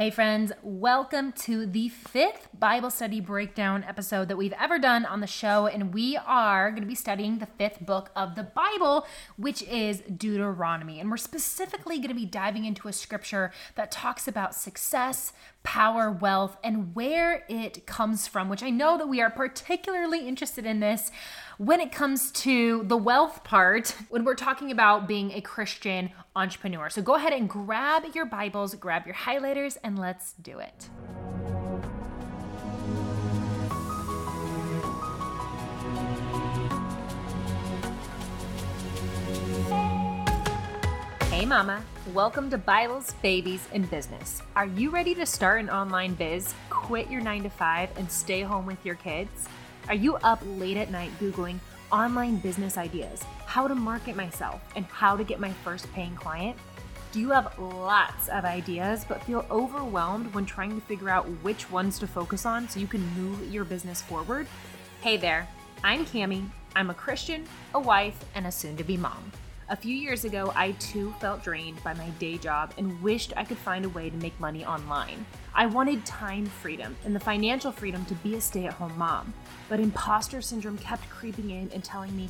Hey, friends, welcome to the fifth Bible study breakdown episode that we've ever done on the show. And we are going to be studying the fifth book of the Bible, which is Deuteronomy. And we're specifically going to be diving into a scripture that talks about success, power, wealth, and where it comes from, which I know that we are particularly interested in this when it comes to the wealth part, when we're talking about being a Christian entrepreneur. So go ahead and grab your Bibles, grab your highlighters, and let's do it. Hey, Mama. Welcome to Bibles, Babies, and Business. Are you ready to start an online biz, quit your nine to five, and stay home with your kids? Are you up late at night Googling online business ideas, how to market myself, and how to get my first paying client? Do you have lots of ideas but feel overwhelmed when trying to figure out which ones to focus on so you can move your business forward? Hey there, I'm Camie. I'm a Christian, a wife, and a soon to be mom. A few years ago, I too felt drained by my day job and wished I could find a way to make money online. I wanted time freedom and the financial freedom to be a stay at home mom. But imposter syndrome kept creeping in and telling me,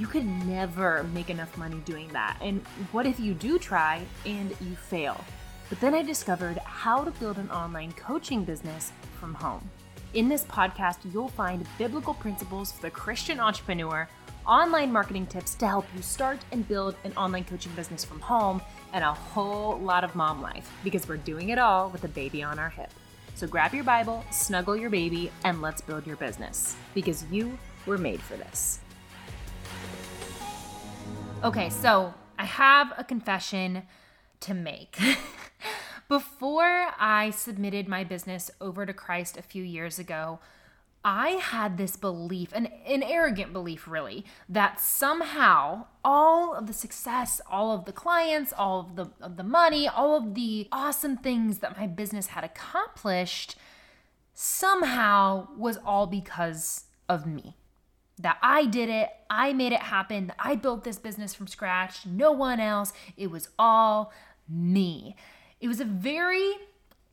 you could never make enough money doing that. And what if you do try and you fail? But then I discovered how to build an online coaching business from home. In this podcast, you'll find biblical principles for the Christian entrepreneur online marketing tips to help you start and build an online coaching business from home, and a whole lot of mom life because we're doing it all with a baby on our hip. So grab your Bible, snuggle your baby, and let's build your business because you were made for this. Okay, so I have a confession to make. Before I submitted my business over to Christ a few years ago, I had this belief, an, an arrogant belief really, that somehow all of the success, all of the clients, all of the, of the money, all of the awesome things that my business had accomplished somehow was all because of me. That I did it, I made it happen, I built this business from scratch, no one else. It was all me. It was a very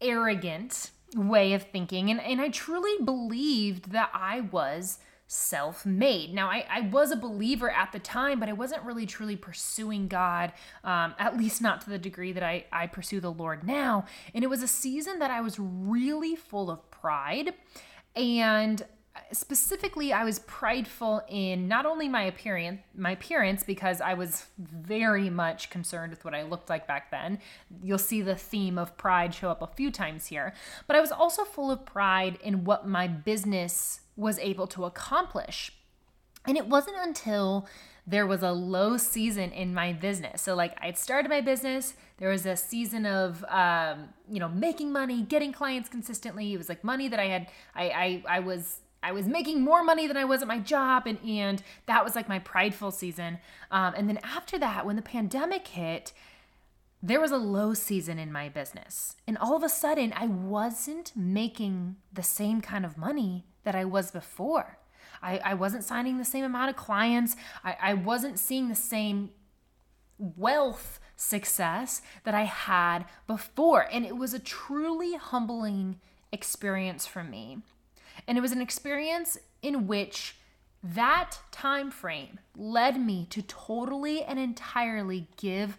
arrogant way of thinking. And, and I truly believed that I was self made. Now, I, I was a believer at the time, but I wasn't really truly pursuing God, um, at least not to the degree that I, I pursue the Lord now. And it was a season that I was really full of pride. And specifically I was prideful in not only my appearance my appearance because I was very much concerned with what I looked like back then. You'll see the theme of pride show up a few times here, but I was also full of pride in what my business was able to accomplish. And it wasn't until there was a low season in my business. So like I'd started my business, there was a season of um, you know, making money, getting clients consistently. It was like money that I had I I, I was I was making more money than I was at my job, and and that was like my prideful season. Um, and then after that, when the pandemic hit, there was a low season in my business, and all of a sudden, I wasn't making the same kind of money that I was before. I, I wasn't signing the same amount of clients. I, I wasn't seeing the same wealth success that I had before. And it was a truly humbling experience for me. And it was an experience in which that time frame led me to totally and entirely give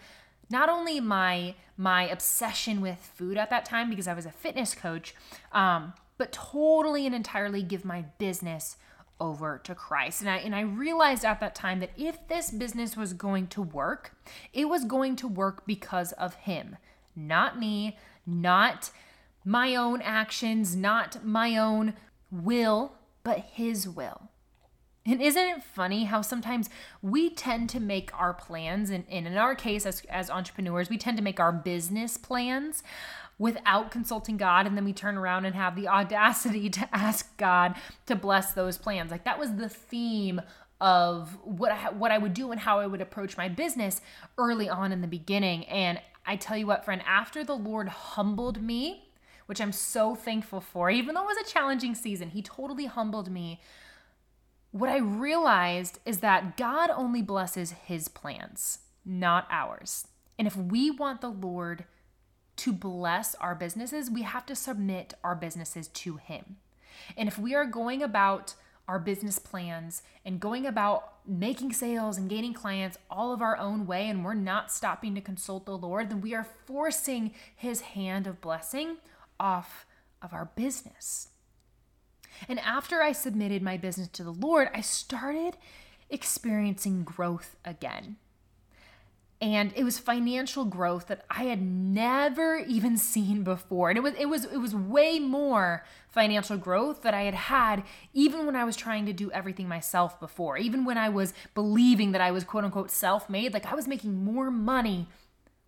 not only my my obsession with food at that time because I was a fitness coach, um, but totally and entirely give my business over to Christ. And I and I realized at that time that if this business was going to work, it was going to work because of him, not me, not my own actions, not my own will, but His will. And isn't it funny how sometimes we tend to make our plans, and, and in our case, as, as entrepreneurs, we tend to make our business plans without consulting God, and then we turn around and have the audacity to ask God to bless those plans. Like that was the theme of what I, what I would do and how I would approach my business early on in the beginning. And I tell you what, friend, after the Lord humbled me which I'm so thankful for. Even though it was a challenging season, He totally humbled me. What I realized is that God only blesses His plans, not ours. And if we want the Lord to bless our businesses, we have to submit our businesses to Him. And if we are going about our business plans and going about making sales and gaining clients all of our own way, and we're not stopping to consult the Lord, then we are forcing His hand of blessing off of our business. And after I submitted my business to the Lord, I started experiencing growth again. And it was financial growth that I had never even seen before. And it was it was it was way more financial growth that I had had even when I was trying to do everything myself before. Even when I was believing that I was quote unquote self-made, like I was making more money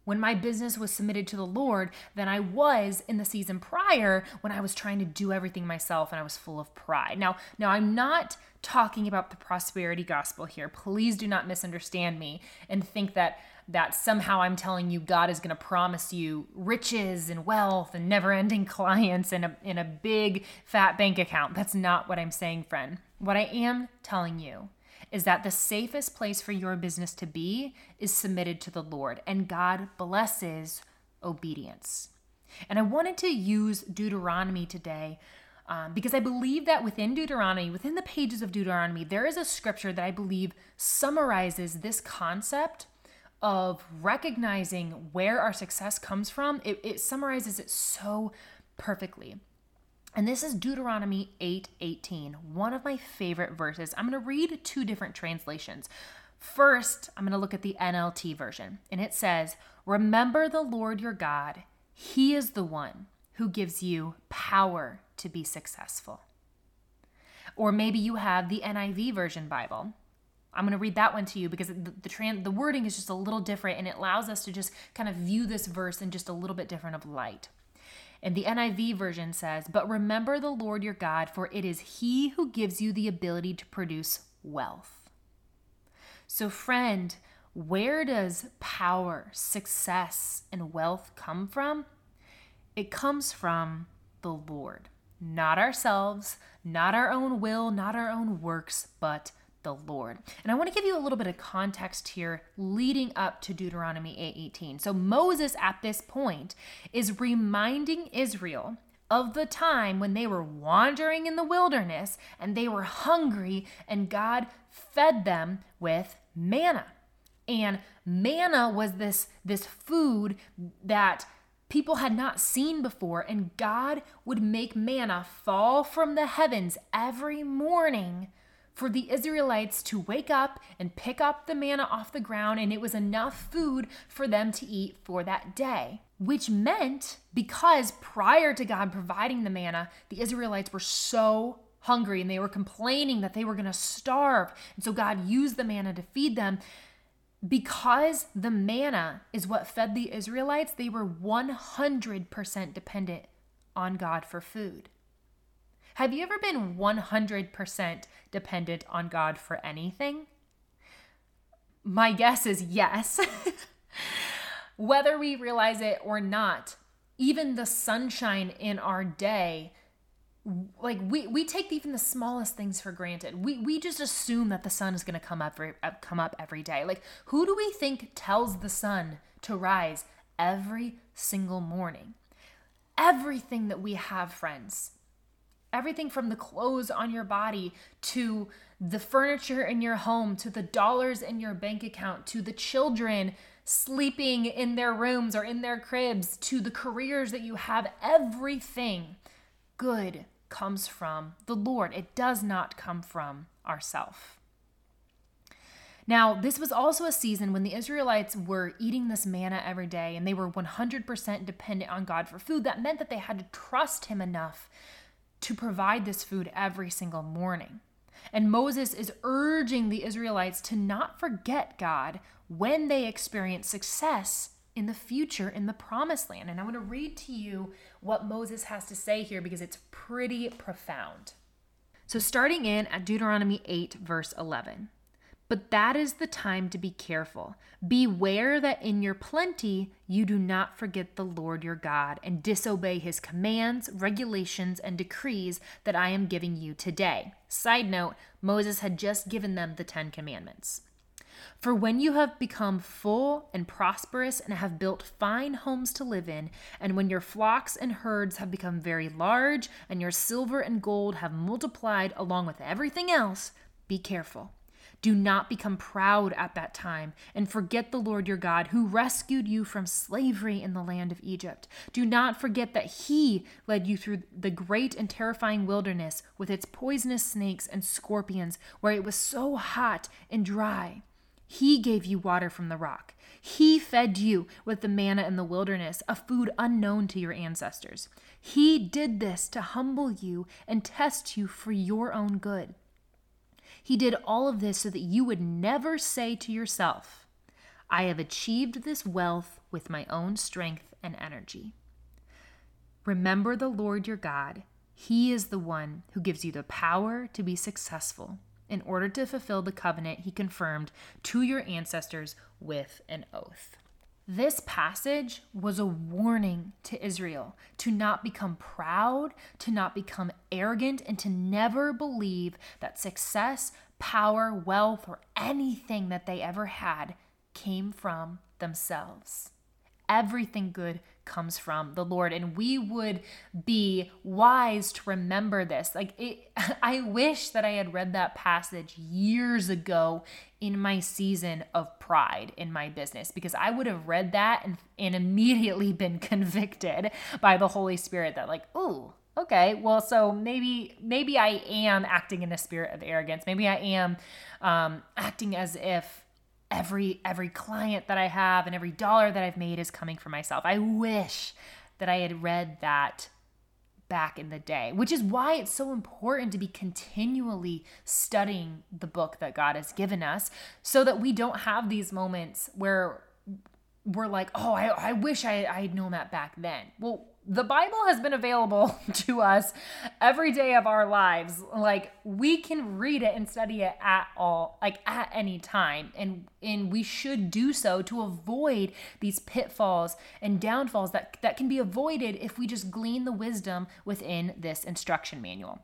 when my business was submitted to the Lord than I was in the season prior when I was trying to do everything myself and I was full of pride. Now, now I'm not talking about the prosperity gospel here. Please do not misunderstand me and think that that somehow I'm telling you God is going to promise you riches and wealth and never-ending clients and a in a big fat bank account. That's not what I'm saying, friend. What I am telling you is that the safest place for your business to be is submitted to the Lord, and God blesses obedience. And I wanted to use Deuteronomy today um, because I believe that within Deuteronomy, within the pages of Deuteronomy, there is a scripture that I believe summarizes this concept of recognizing where our success comes from. It, it summarizes it so perfectly. And this is Deuteronomy 8 one of my favorite verses. I'm going to read two different translations. First, I'm going to look at the NLT version, and it says, Remember the Lord your God, He is the one who gives you power to be successful. Or maybe you have the NIV version Bible. I'm going to read that one to you because the the, trans, the wording is just a little different and it allows us to just kind of view this verse in just a little bit different of light. And the NIV version says, But remember the Lord your God, for it is He who gives you the ability to produce wealth. So, friend, where does power, success, and wealth come from? It comes from the Lord, not ourselves, not our own will, not our own works, but the Lord. And I want to give you a little bit of context here leading up to Deuteronomy 8:18. So Moses at this point is reminding Israel of the time when they were wandering in the wilderness and they were hungry and God fed them with manna. And manna was this this food that people had not seen before and God would make manna fall from the heavens every morning for the Israelites to wake up and pick up the manna off the ground, and it was enough food for them to eat for that day. Which meant, because prior to God providing the manna, the Israelites were so hungry and they were complaining that they were going to starve. And so God used the manna to feed them. Because the manna is what fed the Israelites, they were 100% dependent on God for food. Have you ever been 100% dependent on God for anything? My guess is yes. Whether we realize it or not, even the sunshine in our day, like we, we take even the smallest things for granted. We, we just assume that the sun is going to come up uh, come up every day. Like who do we think tells the sun to rise every single morning? Everything that we have, friends, Everything from the clothes on your body to the furniture in your home to the dollars in your bank account to the children sleeping in their rooms or in their cribs to the careers that you have, everything good comes from the Lord. It does not come from ourself. Now, this was also a season when the Israelites were eating this manna every day and they were 100% dependent on God for food. That meant that they had to trust Him enough to provide this food every single morning. And Moses is urging the Israelites to not forget God when they experience success in the future in the promised land. And I want to read to you what Moses has to say here because it's pretty profound. So, starting in at Deuteronomy 8, verse 11. But that is the time to be careful. Beware that in your plenty you do not forget the Lord your God and disobey his commands, regulations, and decrees that I am giving you today. Side note Moses had just given them the Ten Commandments. For when you have become full and prosperous and have built fine homes to live in, and when your flocks and herds have become very large, and your silver and gold have multiplied along with everything else, be careful. Do not become proud at that time and forget the Lord your God who rescued you from slavery in the land of Egypt. Do not forget that he led you through the great and terrifying wilderness with its poisonous snakes and scorpions, where it was so hot and dry he gave you water from the rock. He fed you with the manna in the wilderness, a food unknown to your ancestors. He did this to humble you and test you for your own good. He did all of this so that you would never say to yourself, I have achieved this wealth with my own strength and energy. Remember the Lord your God. He is the one who gives you the power to be successful in order to fulfill the covenant he confirmed to your ancestors with an oath. This passage was a warning to Israel to not become proud, to not become arrogant, and to never believe that success, power, wealth, or anything that they ever had came from themselves. Everything good comes from the Lord. And we would be wise to remember this. Like, it, I wish that I had read that passage years ago in my season of pride in my business because I would have read that and, and immediately been convicted by the Holy Spirit that, like, ooh, okay well so maybe maybe i am acting in a spirit of arrogance maybe i am um, acting as if every every client that I have and every dollar that I've made is coming from myself. I wish that I had read that back in the day, which is why it's so important to be continually studying the book that God has given us so that we don't have these moments where we're like, oh, I, I wish I, I had known that back then. Well, the Bible has been available to us every day of our lives. Like we can read it and study it at all, like at any time. And and we should do so to avoid these pitfalls and downfalls that, that can be avoided if we just glean the wisdom within this instruction manual.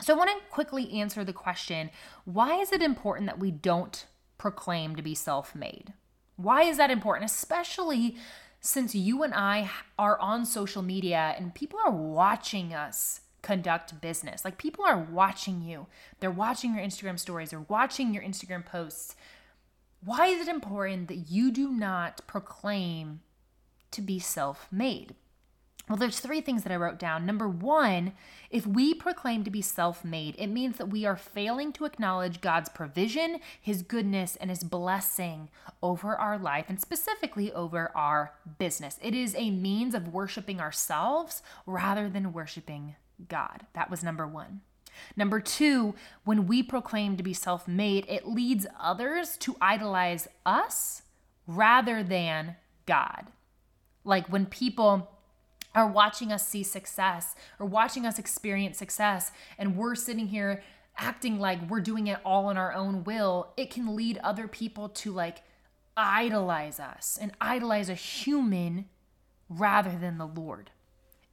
So I want to quickly answer the question, why is it important that we don't proclaim to be self-made? Why is that important? Especially since you and I are on social media and people are watching us conduct business. Like people are watching you. They're watching your Instagram stories, they're watching your Instagram posts. Why is it important that you do not proclaim to be self made? Well, there's three things that I wrote down. Number one, if we proclaim to be self made, it means that we are failing to acknowledge God's provision, His goodness, and His blessing over our life and specifically over our business. It is a means of worshiping ourselves rather than worshiping God. That was number one. Number two, when we proclaim to be self made, it leads others to idolize us rather than God. Like when people are watching us see success or watching us experience success and we're sitting here acting like we're doing it all on our own will, it can lead other people to like idolize us and idolize a human rather than the Lord.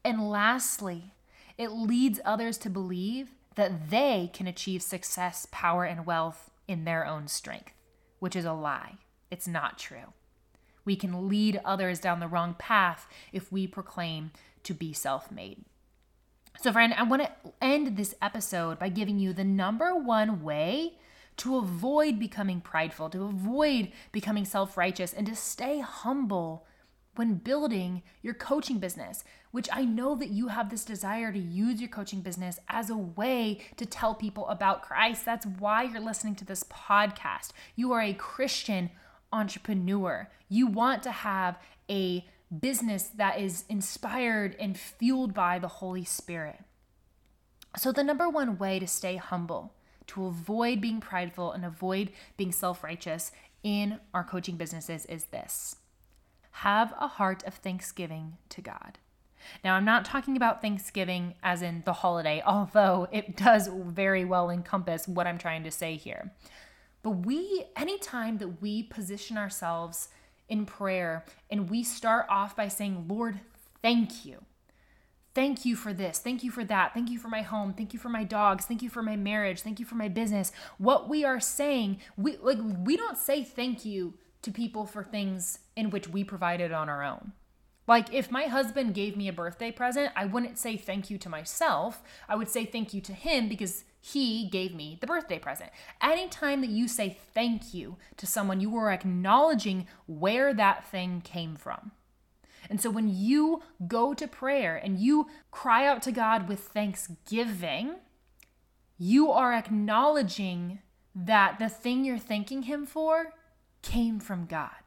And lastly, it leads others to believe that they can achieve success, power, and wealth in their own strength, which is a lie. It's not true. We can lead others down the wrong path if we proclaim to be self made. So, friend, I want to end this episode by giving you the number one way to avoid becoming prideful, to avoid becoming self righteous, and to stay humble when building your coaching business, which I know that you have this desire to use your coaching business as a way to tell people about Christ. That's why you're listening to this podcast. You are a Christian entrepreneur. You want to have a business that is inspired and fueled by the Holy Spirit. So, the number one way to stay humble, to avoid being prideful and avoid being self righteous in our coaching businesses is this have a heart of thanksgiving to God. Now, I'm not talking about Thanksgiving as in the holiday, although it does very well encompass what I'm trying to say here. But we, anytime that we position ourselves in prayer and we start off by saying, Lord, thank you. Thank you for this. Thank you for that. Thank you for my home. Thank you for my dogs. Thank you for my marriage. Thank you for my business. What we are saying, we like we don't say thank you to people for things in which we provided on our own. Like if my husband gave me a birthday present, I wouldn't say thank you to myself. I would say thank you to him because he gave me the birthday present. Anytime that you say thank you to someone, you are acknowledging where that thing came from. And so when you go to prayer and you cry out to God with thanksgiving, you are acknowledging that the thing you're thanking Him for came from God.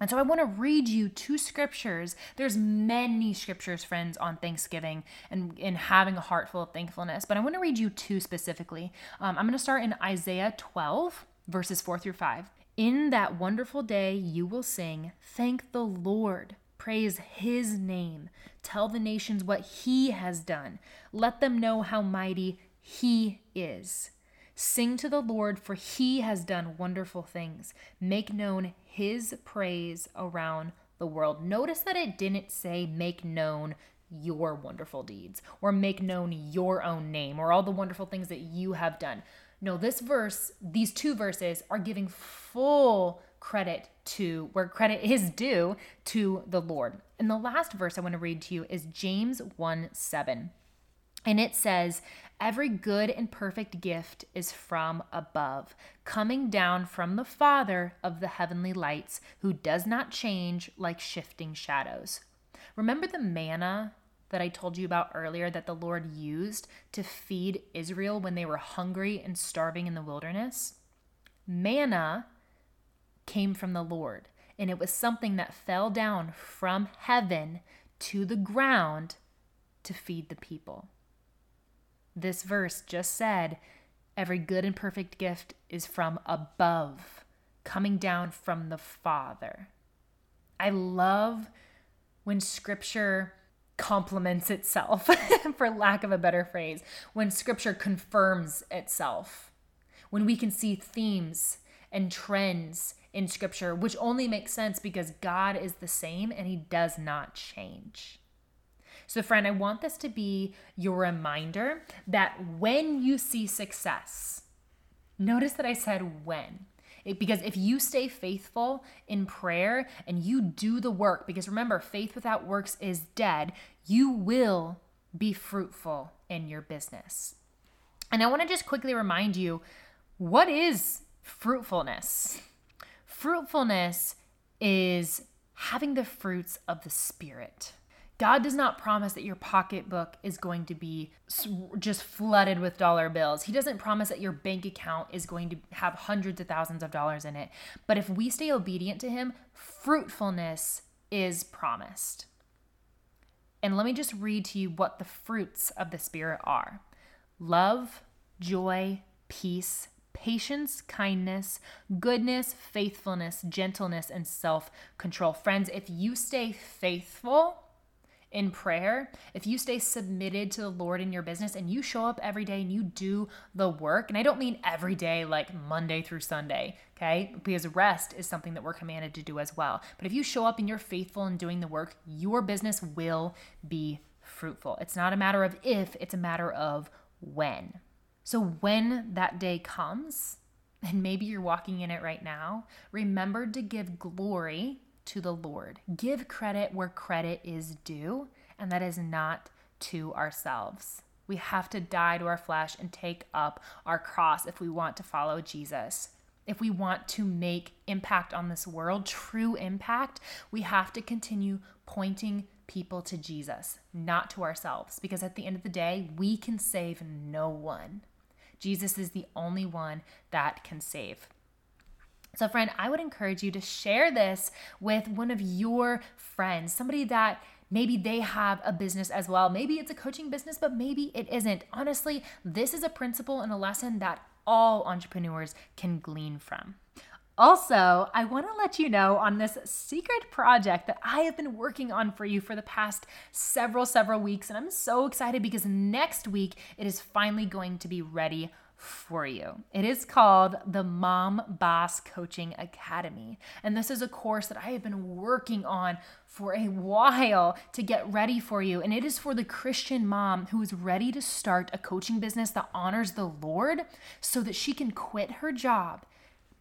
And so I want to read you two scriptures. There's many scriptures, friends, on Thanksgiving and in having a heart full of thankfulness, but I want to read you two specifically. Um, I'm going to start in Isaiah 12, verses 4 through 5. In that wonderful day, you will sing, Thank the Lord. Praise his name. Tell the nations what he has done. Let them know how mighty he is. Sing to the Lord, for he has done wonderful things. Make known his praise around the world. Notice that it didn't say make known your wonderful deeds or make known your own name or all the wonderful things that you have done. No, this verse, these two verses are giving full credit to where credit is due to the Lord. And the last verse I want to read to you is James 1 7. And it says, Every good and perfect gift is from above, coming down from the Father of the heavenly lights, who does not change like shifting shadows. Remember the manna that I told you about earlier that the Lord used to feed Israel when they were hungry and starving in the wilderness? Manna came from the Lord, and it was something that fell down from heaven to the ground to feed the people. This verse just said, Every good and perfect gift is from above, coming down from the Father. I love when scripture complements itself, for lack of a better phrase, when scripture confirms itself, when we can see themes and trends in scripture, which only makes sense because God is the same and he does not change. So, friend, I want this to be your reminder that when you see success, notice that I said when. It, because if you stay faithful in prayer and you do the work, because remember, faith without works is dead, you will be fruitful in your business. And I want to just quickly remind you what is fruitfulness? Fruitfulness is having the fruits of the Spirit. God does not promise that your pocketbook is going to be just flooded with dollar bills. He doesn't promise that your bank account is going to have hundreds of thousands of dollars in it. But if we stay obedient to Him, fruitfulness is promised. And let me just read to you what the fruits of the Spirit are love, joy, peace, patience, kindness, goodness, faithfulness, gentleness, and self control. Friends, if you stay faithful, in prayer, if you stay submitted to the Lord in your business and you show up every day and you do the work, and I don't mean every day like Monday through Sunday, okay? Because rest is something that we're commanded to do as well. But if you show up and you're faithful in doing the work, your business will be fruitful. It's not a matter of if, it's a matter of when. So when that day comes, and maybe you're walking in it right now, remember to give glory to the Lord. Give credit where credit is due, and that is not to ourselves. We have to die to our flesh and take up our cross if we want to follow Jesus. If we want to make impact on this world, true impact, we have to continue pointing people to Jesus, not to ourselves, because at the end of the day, we can save no one. Jesus is the only one that can save. So, friend, I would encourage you to share this with one of your friends, somebody that maybe they have a business as well. Maybe it's a coaching business, but maybe it isn't. Honestly, this is a principle and a lesson that all entrepreneurs can glean from. Also, I want to let you know on this secret project that I have been working on for you for the past several, several weeks. And I'm so excited because next week it is finally going to be ready for you. It is called the Mom Boss Coaching Academy. And this is a course that I have been working on for a while to get ready for you. And it is for the Christian mom who is ready to start a coaching business that honors the Lord so that she can quit her job,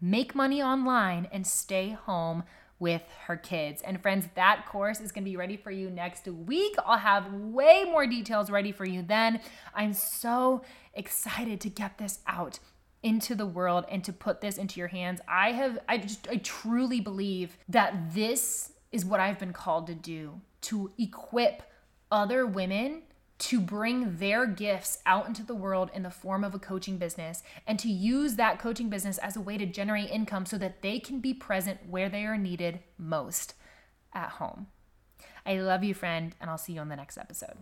make money online, and stay home with her kids. And friends, that course is going to be ready for you next week. I'll have way more details ready for you then. I'm so excited to get this out into the world and to put this into your hands. I have I just I truly believe that this is what I've been called to do to equip other women to bring their gifts out into the world in the form of a coaching business and to use that coaching business as a way to generate income so that they can be present where they are needed most at home. I love you, friend, and I'll see you on the next episode.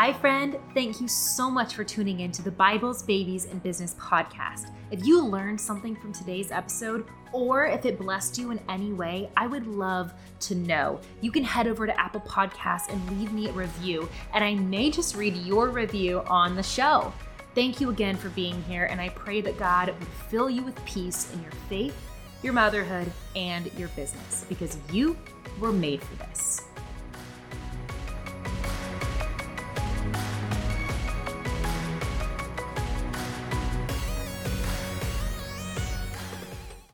Hi, friend. Thank you so much for tuning in to the Bibles, Babies, and Business podcast. If you learned something from today's episode, or if it blessed you in any way, I would love to know. You can head over to Apple Podcasts and leave me a review, and I may just read your review on the show. Thank you again for being here, and I pray that God would fill you with peace in your faith, your motherhood, and your business because you were made for this.